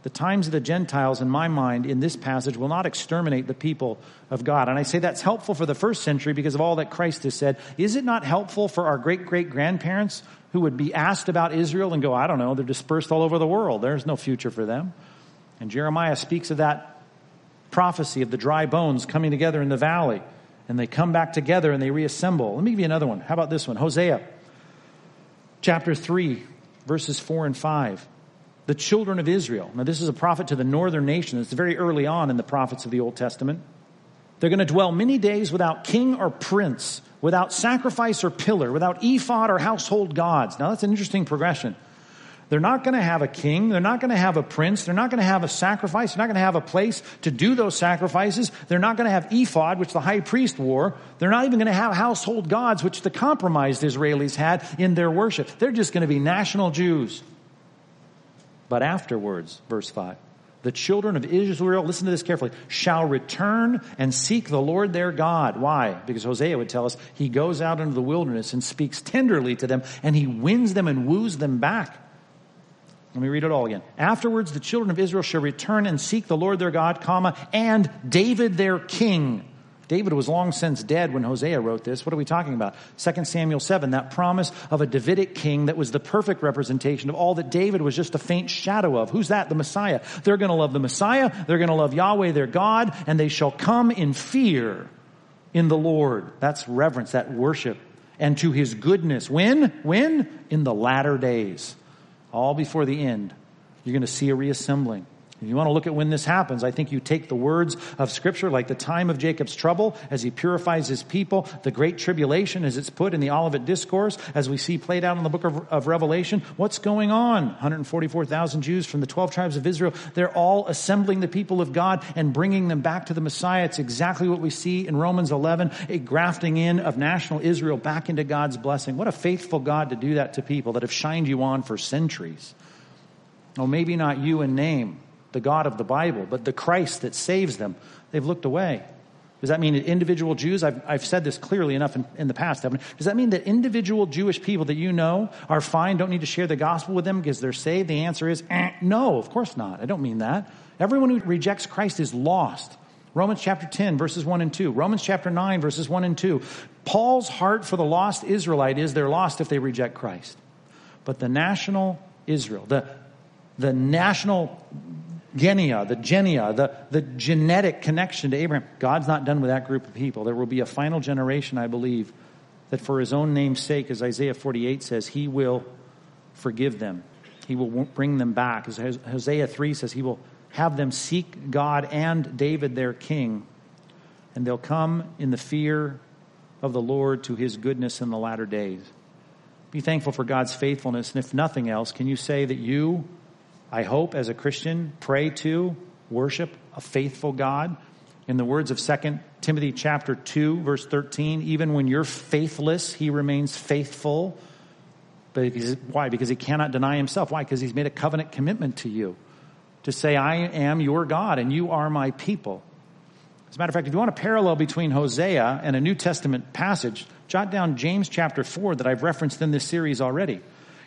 The times of the Gentiles, in my mind, in this passage, will not exterminate the people of God. And I say that's helpful for the first century because of all that Christ has said. Is it not helpful for our great great grandparents who would be asked about Israel and go, I don't know, they're dispersed all over the world. There's no future for them. And Jeremiah speaks of that prophecy of the dry bones coming together in the valley. And they come back together and they reassemble. Let me give you another one. How about this one? Hosea chapter 3, verses 4 and 5. The children of Israel. Now, this is a prophet to the northern nation. It's very early on in the prophets of the Old Testament. They're going to dwell many days without king or prince, without sacrifice or pillar, without ephod or household gods. Now, that's an interesting progression. They're not going to have a king. They're not going to have a prince. They're not going to have a sacrifice. They're not going to have a place to do those sacrifices. They're not going to have ephod, which the high priest wore. They're not even going to have household gods, which the compromised Israelis had in their worship. They're just going to be national Jews. But afterwards, verse 5, the children of Israel, listen to this carefully, shall return and seek the Lord their God. Why? Because Hosea would tell us he goes out into the wilderness and speaks tenderly to them and he wins them and woos them back. Let me read it all again. Afterwards, the children of Israel shall return and seek the Lord their God, comma, and David their king. David was long since dead when Hosea wrote this. What are we talking about? 2 Samuel 7, that promise of a Davidic king that was the perfect representation of all that David was just a faint shadow of. Who's that? The Messiah. They're going to love the Messiah. They're going to love Yahweh their God, and they shall come in fear in the Lord. That's reverence, that worship. And to his goodness. When? When? In the latter days all before the end, you're going to see a reassembling. If you want to look at when this happens, I think you take the words of Scripture, like the time of Jacob's trouble as he purifies his people, the great tribulation as it's put in the Olivet Discourse, as we see played out in the book of, of Revelation. What's going on? 144,000 Jews from the 12 tribes of Israel. They're all assembling the people of God and bringing them back to the Messiah. It's exactly what we see in Romans 11, a grafting in of national Israel back into God's blessing. What a faithful God to do that to people that have shined you on for centuries. Oh, maybe not you in name the God of the Bible, but the Christ that saves them, they've looked away. Does that mean that individual Jews, I've, I've said this clearly enough in, in the past, Does that mean that individual Jewish people that you know are fine, don't need to share the gospel with them because they're saved? The answer is eh, no, of course not. I don't mean that. Everyone who rejects Christ is lost. Romans chapter 10, verses 1 and 2. Romans chapter 9, verses 1 and 2. Paul's heart for the lost Israelite is they're lost if they reject Christ. But the national Israel, the, the national genea, the genea, the, the genetic connection to Abraham. God's not done with that group of people. There will be a final generation, I believe, that for his own name's sake, as Isaiah 48 says, he will forgive them. He will bring them back. As Hosea 3 says, he will have them seek God and David their king, and they'll come in the fear of the Lord to his goodness in the latter days. Be thankful for God's faithfulness, and if nothing else, can you say that you I hope as a Christian, pray to, worship a faithful God. In the words of 2 Timothy chapter 2 verse 13, even when you're faithless, he remains faithful. But why? Because he cannot deny himself. Why? Because he's made a covenant commitment to you to say, I am your God and you are my people. As a matter of fact, if you want a parallel between Hosea and a New Testament passage, jot down James chapter 4 that I've referenced in this series already.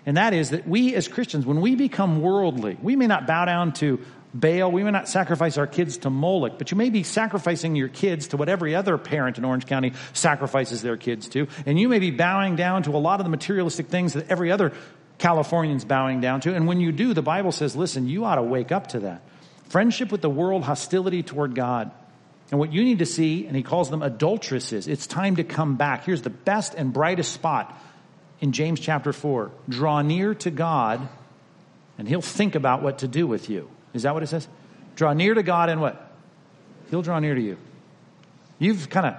And that is that we as Christians, when we become worldly, we may not bow down to Baal. We may not sacrifice our kids to Moloch, but you may be sacrificing your kids to what every other parent in Orange County sacrifices their kids to. And you may be bowing down to a lot of the materialistic things that every other Californian's bowing down to. And when you do, the Bible says, listen, you ought to wake up to that. Friendship with the world, hostility toward God. And what you need to see, and he calls them adulteresses, it's time to come back. Here's the best and brightest spot in James chapter 4. Draw near to God, and he'll think about what to do with you. Is that what it says? Draw near to God, and what? He'll draw near to you. You've kind of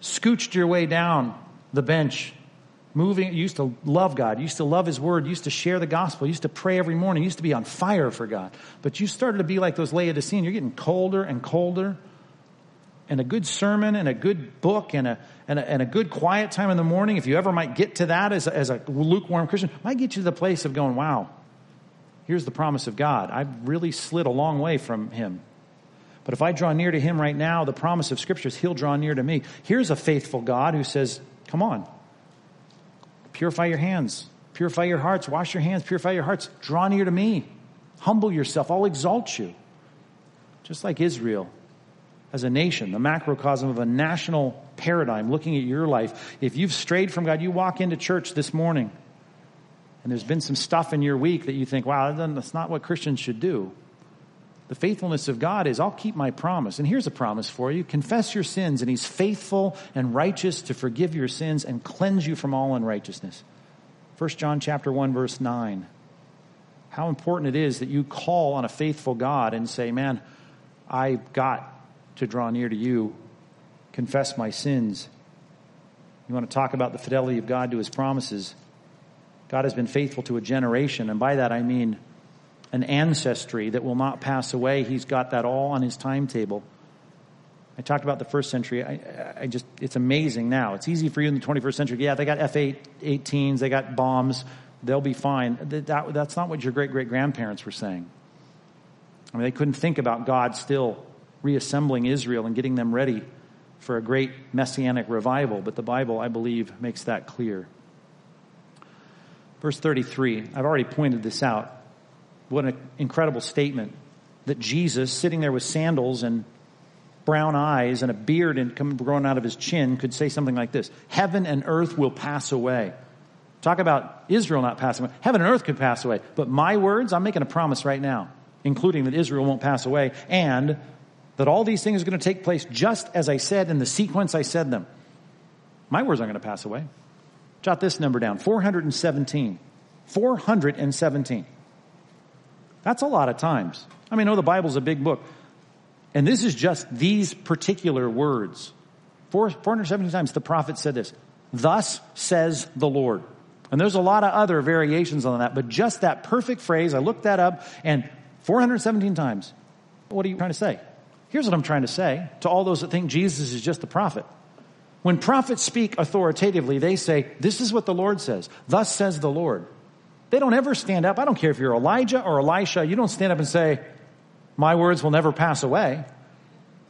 scooched your way down the bench moving, You used to love God, You used to love His Word, You used to share the gospel, You used to pray every morning, You used to be on fire for God. But you started to be like those Laodicean. You're getting colder and colder. And a good sermon and a good book and a, and a, and a good quiet time in the morning, if you ever might get to that as a, as a lukewarm Christian, might get you to the place of going, wow, here's the promise of God. I've really slid a long way from Him. But if I draw near to Him right now, the promise of Scripture is He'll draw near to me. Here's a faithful God who says, come on, Purify your hands. Purify your hearts. Wash your hands. Purify your hearts. Draw near to me. Humble yourself. I'll exalt you. Just like Israel as a nation, the macrocosm of a national paradigm, looking at your life. If you've strayed from God, you walk into church this morning and there's been some stuff in your week that you think, wow, that's not what Christians should do. The faithfulness of God is, I'll keep my promise. And here's a promise for you. Confess your sins, and He's faithful and righteous to forgive your sins and cleanse you from all unrighteousness. 1 John chapter 1, verse 9. How important it is that you call on a faithful God and say, Man, I've got to draw near to you, confess my sins. You want to talk about the fidelity of God to his promises. God has been faithful to a generation, and by that I mean an ancestry that will not pass away. He's got that all on his timetable. I talked about the first century. I, I, just, it's amazing now. It's easy for you in the 21st century. Yeah, they got F-18s, they got bombs. They'll be fine. That, that's not what your great great grandparents were saying. I mean, they couldn't think about God still reassembling Israel and getting them ready for a great messianic revival. But the Bible, I believe, makes that clear. Verse 33, I've already pointed this out. What an incredible statement that Jesus, sitting there with sandals and brown eyes and a beard and growing out of his chin, could say something like this Heaven and earth will pass away. Talk about Israel not passing away. Heaven and earth could pass away. But my words, I'm making a promise right now, including that Israel won't pass away and that all these things are going to take place just as I said in the sequence I said them. My words aren't going to pass away. Jot this number down 417. 417. That's a lot of times. I mean, know the Bible's a big book. And this is just these particular words. 470 times the prophet said this. Thus says the Lord. And there's a lot of other variations on that, but just that perfect phrase, I looked that up, and 417 times. What are you trying to say? Here's what I'm trying to say to all those that think Jesus is just a prophet. When prophets speak authoritatively, they say, This is what the Lord says. Thus says the Lord. They don't ever stand up. I don't care if you're Elijah or Elisha. You don't stand up and say, my words will never pass away.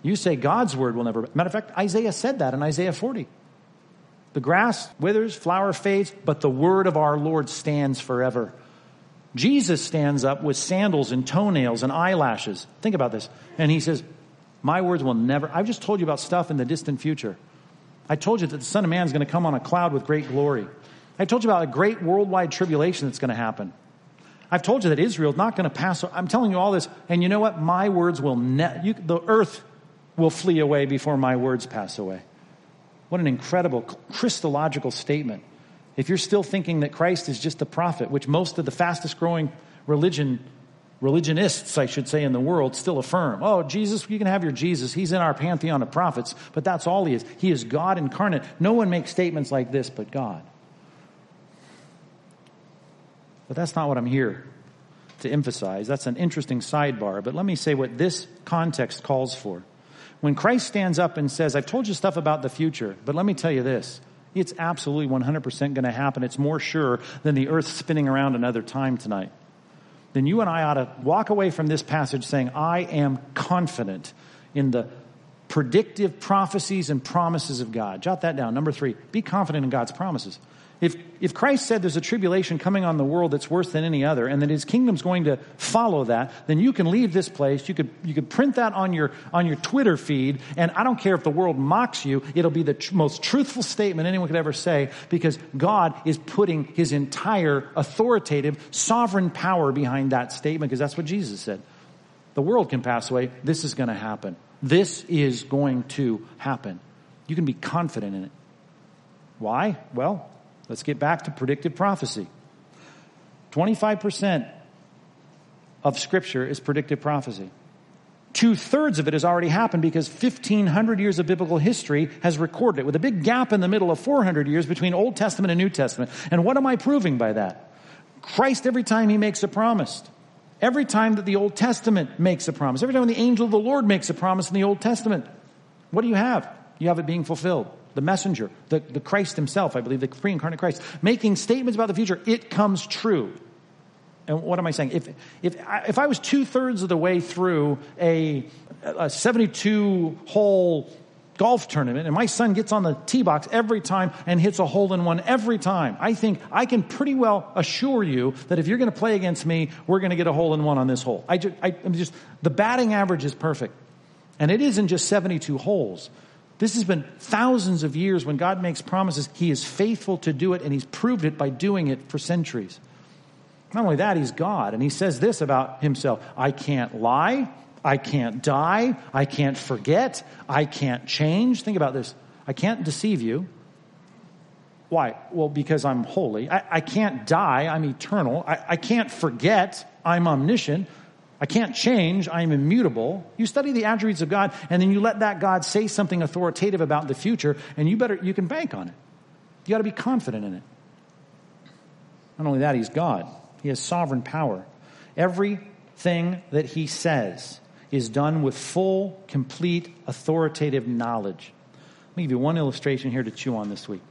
You say God's word will never. Matter of fact, Isaiah said that in Isaiah 40. The grass withers, flower fades, but the word of our Lord stands forever. Jesus stands up with sandals and toenails and eyelashes. Think about this. And he says, My words will never. I've just told you about stuff in the distant future. I told you that the Son of Man is going to come on a cloud with great glory. I told you about a great worldwide tribulation that's going to happen. I've told you that Israel is not going to pass. I'm telling you all this, and you know what? My words will ne- the earth will flee away before my words pass away. What an incredible Christological statement. If you're still thinking that Christ is just a prophet, which most of the fastest growing religion religionists, I should say, in the world still affirm. Oh, Jesus, you can have your Jesus. He's in our pantheon of prophets, but that's all he is. He is God incarnate. No one makes statements like this but God. But that's not what I'm here to emphasize. That's an interesting sidebar. But let me say what this context calls for. When Christ stands up and says, I've told you stuff about the future, but let me tell you this. It's absolutely 100% going to happen. It's more sure than the earth spinning around another time tonight. Then you and I ought to walk away from this passage saying, I am confident in the predictive prophecies and promises of God. Jot that down. Number three, be confident in God's promises. If, if Christ said there's a tribulation coming on the world that's worse than any other, and that his kingdom's going to follow that, then you can leave this place. You could, you could print that on your, on your Twitter feed, and I don't care if the world mocks you, it'll be the tr- most truthful statement anyone could ever say, because God is putting his entire authoritative, sovereign power behind that statement, because that's what Jesus said. The world can pass away. This is going to happen. This is going to happen. You can be confident in it. Why? Well, let's get back to predictive prophecy. 25% of scripture is predictive prophecy. Two thirds of it has already happened because 1500 years of biblical history has recorded it with a big gap in the middle of 400 years between Old Testament and New Testament. And what am I proving by that? Christ, every time he makes a promise, every time that the Old Testament makes a promise, every time the angel of the Lord makes a promise in the Old Testament, what do you have? You have it being fulfilled the messenger, the, the Christ himself, I believe, the pre incarnate Christ, making statements about the future, it comes true. And what am I saying? If, if, I, if I was two thirds of the way through a, a 72 hole golf tournament and my son gets on the tee box every time and hits a hole in one every time, I think I can pretty well assure you that if you're going to play against me, we're going to get a hole in one on this hole. I just, I, I'm just, the batting average is perfect. And it isn't just 72 holes. This has been thousands of years when God makes promises. He is faithful to do it, and He's proved it by doing it for centuries. Not only that, He's God, and He says this about Himself I can't lie, I can't die, I can't forget, I can't change. Think about this I can't deceive you. Why? Well, because I'm holy. I, I can't die, I'm eternal. I, I can't forget, I'm omniscient. I can't change. I am immutable. You study the attributes of God and then you let that God say something authoritative about the future and you better, you can bank on it. You got to be confident in it. Not only that, he's God. He has sovereign power. Everything that he says is done with full, complete, authoritative knowledge. Let me give you one illustration here to chew on this week.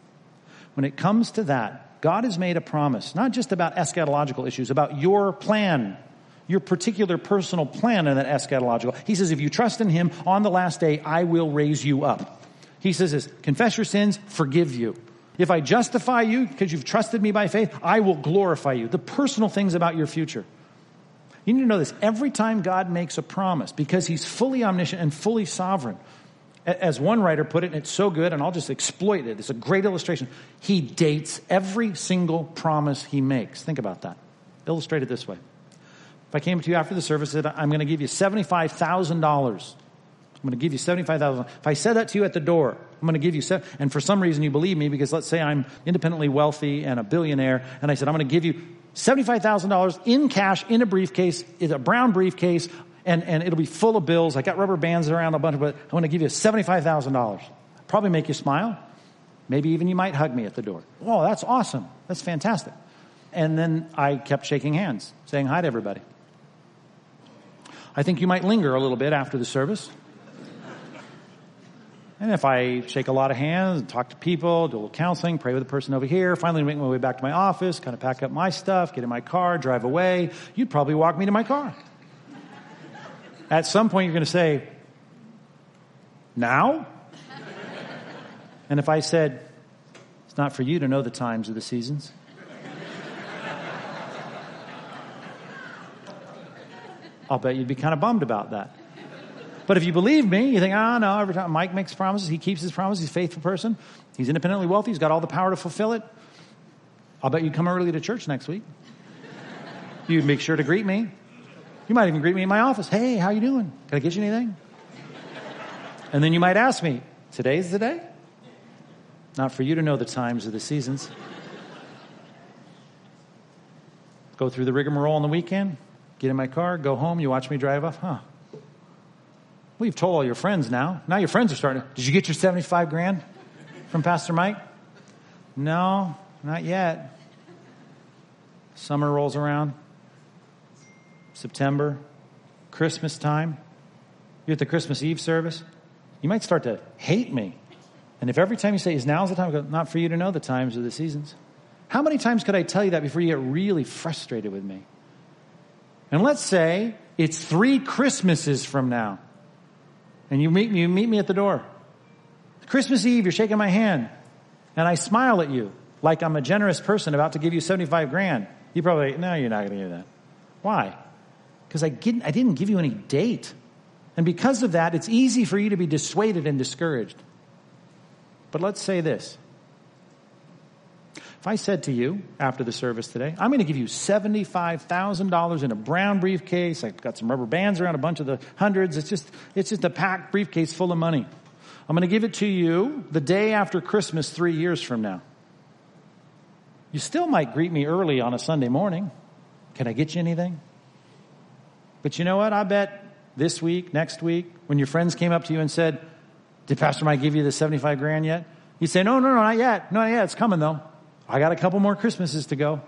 When it comes to that, God has made a promise, not just about eschatological issues, about your plan your particular personal plan in that eschatological. He says, if you trust in him on the last day, I will raise you up. He says this, confess your sins, forgive you. If I justify you because you've trusted me by faith, I will glorify you. The personal things about your future. You need to know this. Every time God makes a promise, because he's fully omniscient and fully sovereign, as one writer put it, and it's so good, and I'll just exploit it. It's a great illustration. He dates every single promise he makes. Think about that. Illustrate it this way. If I came to you after the service and said, I'm going to give you $75,000. I'm going to give you 75,000. If I said that to you at the door, I'm going to give you seven, and for some reason you believe me because let's say I'm independently wealthy and a billionaire and I said, I'm going to give you $75,000 in cash in a briefcase, a brown briefcase, and, and it'll be full of bills. I got rubber bands around a bunch of it. I'm going to give you $75,000. Probably make you smile. Maybe even you might hug me at the door. Oh, that's awesome. That's fantastic. And then I kept shaking hands, saying hi to everybody. I think you might linger a little bit after the service. And if I shake a lot of hands, talk to people, do a little counseling, pray with the person over here, finally make my way back to my office, kind of pack up my stuff, get in my car, drive away, you'd probably walk me to my car. At some point, you're going to say, Now? And if I said, It's not for you to know the times or the seasons, I'll bet you'd be kind of bummed about that. But if you believe me, you think, ah, oh, no, every time Mike makes promises, he keeps his promises, he's a faithful person, he's independently wealthy, he's got all the power to fulfill it. I'll bet you'd come early to church next week. You'd make sure to greet me. You might even greet me in my office. Hey, how you doing? Can I get you anything? And then you might ask me, today's the day? Not for you to know the times or the seasons. Go through the rigmarole on the weekend, Get in my car, go home, you watch me drive off. Huh. Well, you've told all your friends now. Now your friends are starting. Did you get your 75 grand from Pastor Mike? No, not yet. Summer rolls around. September, Christmas time. You're at the Christmas Eve service. You might start to hate me. And if every time you say, is now's the time, go, not for you to know the times or the seasons. How many times could I tell you that before you get really frustrated with me? And let's say it's three Christmases from now. And you meet me, you meet me at the door. Christmas Eve, you're shaking my hand. And I smile at you. like I'm a generous person about to give you 75 grand, you probably, no, you're not going to do that. Why? Because I didn't, I didn't give you any date. And because of that, it's easy for you to be dissuaded and discouraged. But let's say this. If I said to you after the service today, I'm going to give you $75,000 in a brown briefcase. I've got some rubber bands around a bunch of the hundreds. It's just, it's just a packed briefcase full of money. I'm going to give it to you the day after Christmas three years from now. You still might greet me early on a Sunday morning. Can I get you anything? But you know what? I bet this week, next week, when your friends came up to you and said, Did Pastor Mike give you the 75 grand yet? You'd say, No, no, no, not yet. Not yet. It's coming though. I got a couple more Christmases to go.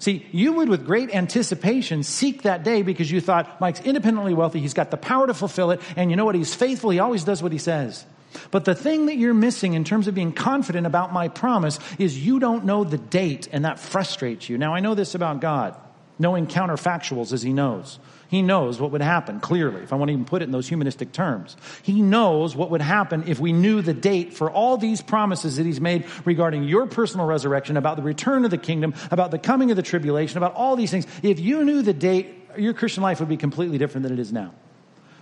See, you would with great anticipation seek that day because you thought Mike's independently wealthy. He's got the power to fulfill it. And you know what? He's faithful. He always does what he says. But the thing that you're missing in terms of being confident about my promise is you don't know the date and that frustrates you. Now I know this about God, knowing counterfactuals as he knows. He knows what would happen, clearly, if I want to even put it in those humanistic terms. He knows what would happen if we knew the date for all these promises that He's made regarding your personal resurrection, about the return of the kingdom, about the coming of the tribulation, about all these things. If you knew the date, your Christian life would be completely different than it is now.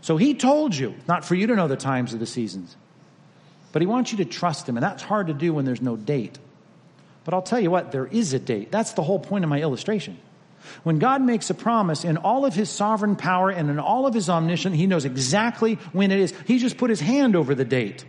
So He told you, not for you to know the times of the seasons, but He wants you to trust Him, and that's hard to do when there's no date. But I'll tell you what, there is a date. That's the whole point of my illustration. When God makes a promise in all of his sovereign power and in all of his omniscience, he knows exactly when it is. He just put his hand over the date.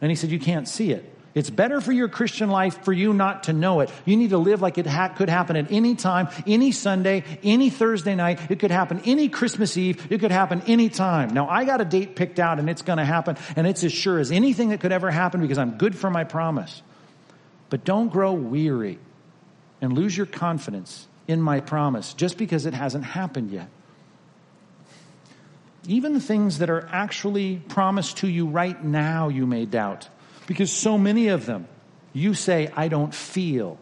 And he said, You can't see it. It's better for your Christian life for you not to know it. You need to live like it ha- could happen at any time, any Sunday, any Thursday night. It could happen any Christmas Eve. It could happen any time. Now, I got a date picked out and it's going to happen, and it's as sure as anything that could ever happen because I'm good for my promise. But don't grow weary and lose your confidence in my promise just because it hasn't happened yet. Even the things that are actually promised to you right now, you may doubt. Because so many of them, you say, I don't feel.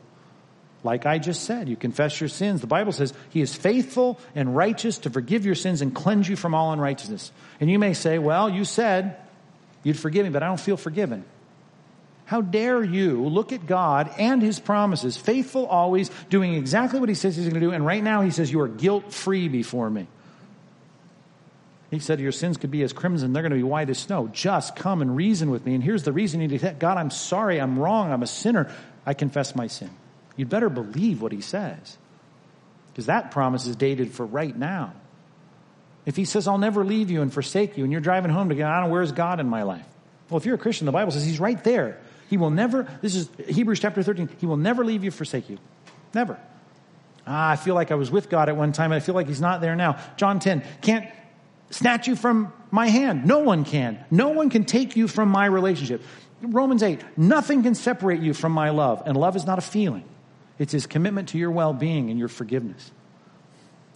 Like I just said, you confess your sins. The Bible says He is faithful and righteous to forgive your sins and cleanse you from all unrighteousness. And you may say, Well, you said you'd forgive me, but I don't feel forgiven. How dare you look at God and His promises, faithful always, doing exactly what He says He's going to do, and right now He says, You are guilt free before me. He said, Your sins could be as crimson, they're going to be white as snow. Just come and reason with me. And here's the reason you need to God, I'm sorry, I'm wrong, I'm a sinner. I confess my sin. You'd better believe what He says. Because that promise is dated for right now. If He says, I'll never leave you and forsake you, and you're driving home to get, I don't know, where's God in my life? Well, if you're a Christian, the Bible says He's right there. He will never, this is Hebrews chapter 13, He will never leave you, forsake you. Never. Ah, I feel like I was with God at one time and I feel like He's not there now. John 10, can't snatch you from my hand. No one can. No one can take you from my relationship. Romans 8, nothing can separate you from my love. And love is not a feeling, it's His commitment to your well being and your forgiveness.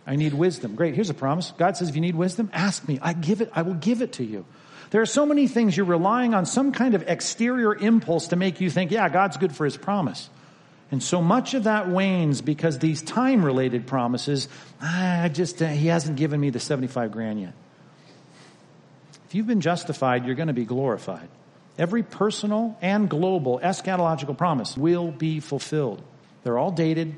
I need wisdom. Great. Here's a promise. God says, if you need wisdom, ask me. I give it. I will give it to you. There are so many things you're relying on some kind of exterior impulse to make you think, yeah, God's good for his promise. And so much of that wanes because these time related promises, I just, uh, he hasn't given me the 75 grand yet. If you've been justified, you're going to be glorified. Every personal and global eschatological promise will be fulfilled. They're all dated.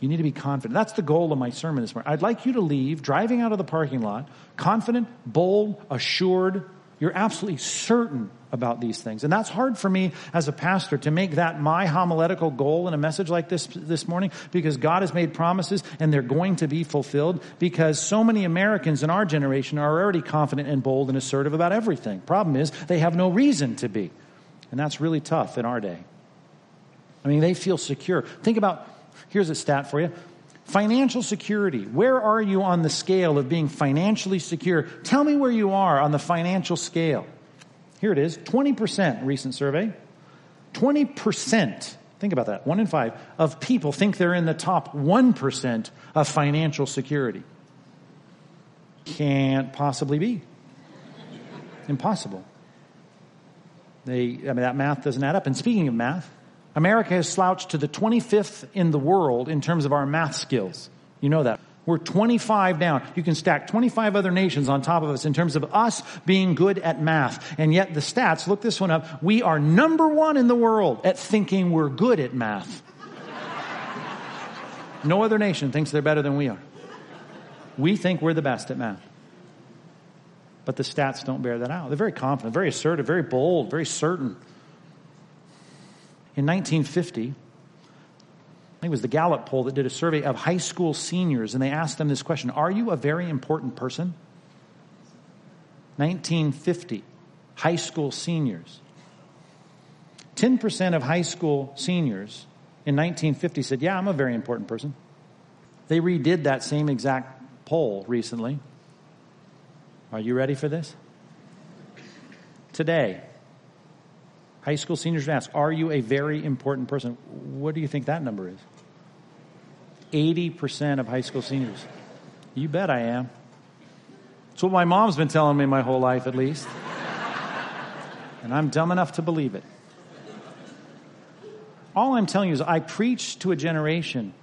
You need to be confident. That's the goal of my sermon this morning. I'd like you to leave driving out of the parking lot confident, bold, assured, you're absolutely certain about these things. And that's hard for me as a pastor to make that my homiletical goal in a message like this this morning because God has made promises and they're going to be fulfilled because so many Americans in our generation are already confident and bold and assertive about everything. Problem is, they have no reason to be. And that's really tough in our day. I mean, they feel secure. Think about, here's a stat for you. Financial security. Where are you on the scale of being financially secure? Tell me where you are on the financial scale. Here it is 20% recent survey. 20%, think about that, one in five, of people think they're in the top 1% of financial security. Can't possibly be. Impossible. They, I mean, that math doesn't add up. And speaking of math, America has slouched to the 25th in the world in terms of our math skills. You know that. We're 25 down. You can stack 25 other nations on top of us in terms of us being good at math. And yet the stats, look this one up, we are number one in the world at thinking we're good at math. no other nation thinks they're better than we are. We think we're the best at math. But the stats don't bear that out. They're very confident, very assertive, very bold, very certain. In 1950, I think it was the Gallup poll that did a survey of high school seniors, and they asked them this question Are you a very important person? 1950, high school seniors. 10% of high school seniors in 1950 said, Yeah, I'm a very important person. They redid that same exact poll recently. Are you ready for this? Today, High school seniors ask, Are you a very important person? What do you think that number is? 80% of high school seniors. You bet I am. It's what my mom's been telling me my whole life, at least. and I'm dumb enough to believe it. All I'm telling you is, I preach to a generation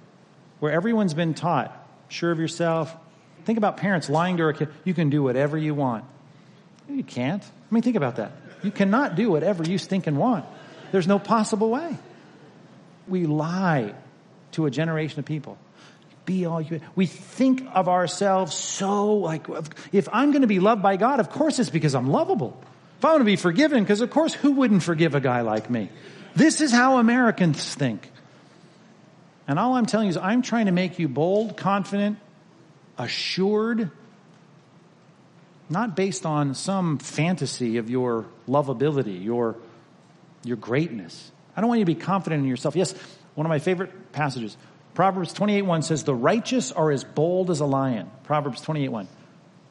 where everyone's been taught, sure of yourself. Think about parents lying to their kid, you can do whatever you want. You can't. I mean, think about that. You cannot do whatever you think and want. There's no possible way. We lie to a generation of people. Be all you. We think of ourselves so like, if I'm going to be loved by God, of course it's because I'm lovable. If I want to be forgiven, because of course who wouldn't forgive a guy like me? This is how Americans think. And all I'm telling you is I'm trying to make you bold, confident, assured, not based on some fantasy of your lovability, your, your greatness. I don't want you to be confident in yourself. Yes, one of my favorite passages. Proverbs 28 1 says, The righteous are as bold as a lion. Proverbs 28 1.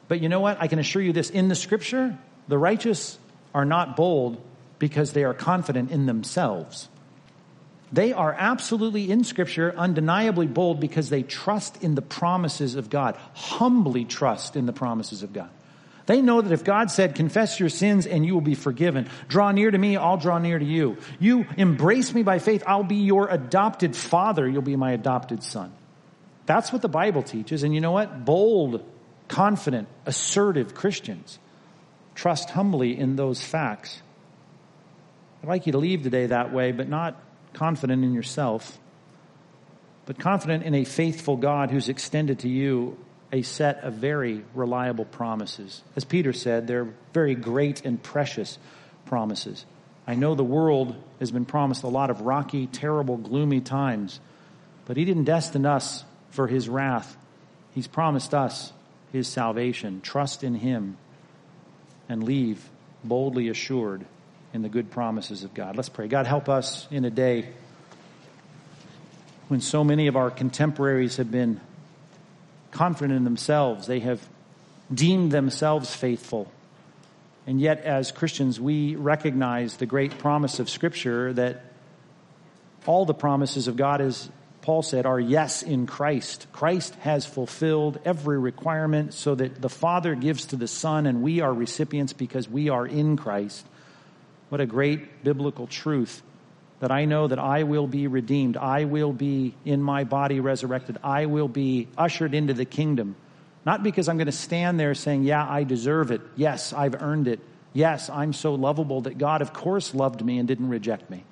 But you know what? I can assure you this in the scripture, the righteous are not bold because they are confident in themselves. They are absolutely in Scripture, undeniably bold because they trust in the promises of God, humbly trust in the promises of God. They know that if God said, confess your sins and you will be forgiven. Draw near to me, I'll draw near to you. You embrace me by faith, I'll be your adopted father, you'll be my adopted son. That's what the Bible teaches. And you know what? Bold, confident, assertive Christians trust humbly in those facts. I'd like you to leave today that way, but not confident in yourself, but confident in a faithful God who's extended to you a set of very reliable promises. As Peter said, they're very great and precious promises. I know the world has been promised a lot of rocky, terrible, gloomy times, but He didn't destine us for His wrath. He's promised us His salvation. Trust in Him and leave boldly assured in the good promises of God. Let's pray. God, help us in a day when so many of our contemporaries have been confident in themselves. They have deemed themselves faithful. And yet, as Christians, we recognize the great promise of Scripture that all the promises of God, as Paul said, are yes in Christ. Christ has fulfilled every requirement so that the Father gives to the Son, and we are recipients because we are in Christ. What a great biblical truth that I know that I will be redeemed. I will be in my body resurrected. I will be ushered into the kingdom. Not because I'm going to stand there saying, Yeah, I deserve it. Yes, I've earned it. Yes, I'm so lovable that God, of course, loved me and didn't reject me.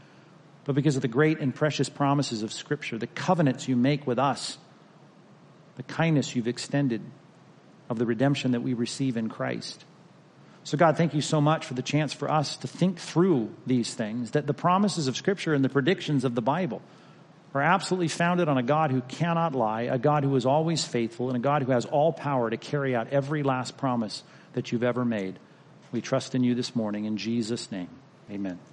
But because of the great and precious promises of Scripture, the covenants you make with us, the kindness you've extended of the redemption that we receive in Christ. So, God, thank you so much for the chance for us to think through these things, that the promises of Scripture and the predictions of the Bible are absolutely founded on a God who cannot lie, a God who is always faithful, and a God who has all power to carry out every last promise that you've ever made. We trust in you this morning. In Jesus' name, amen.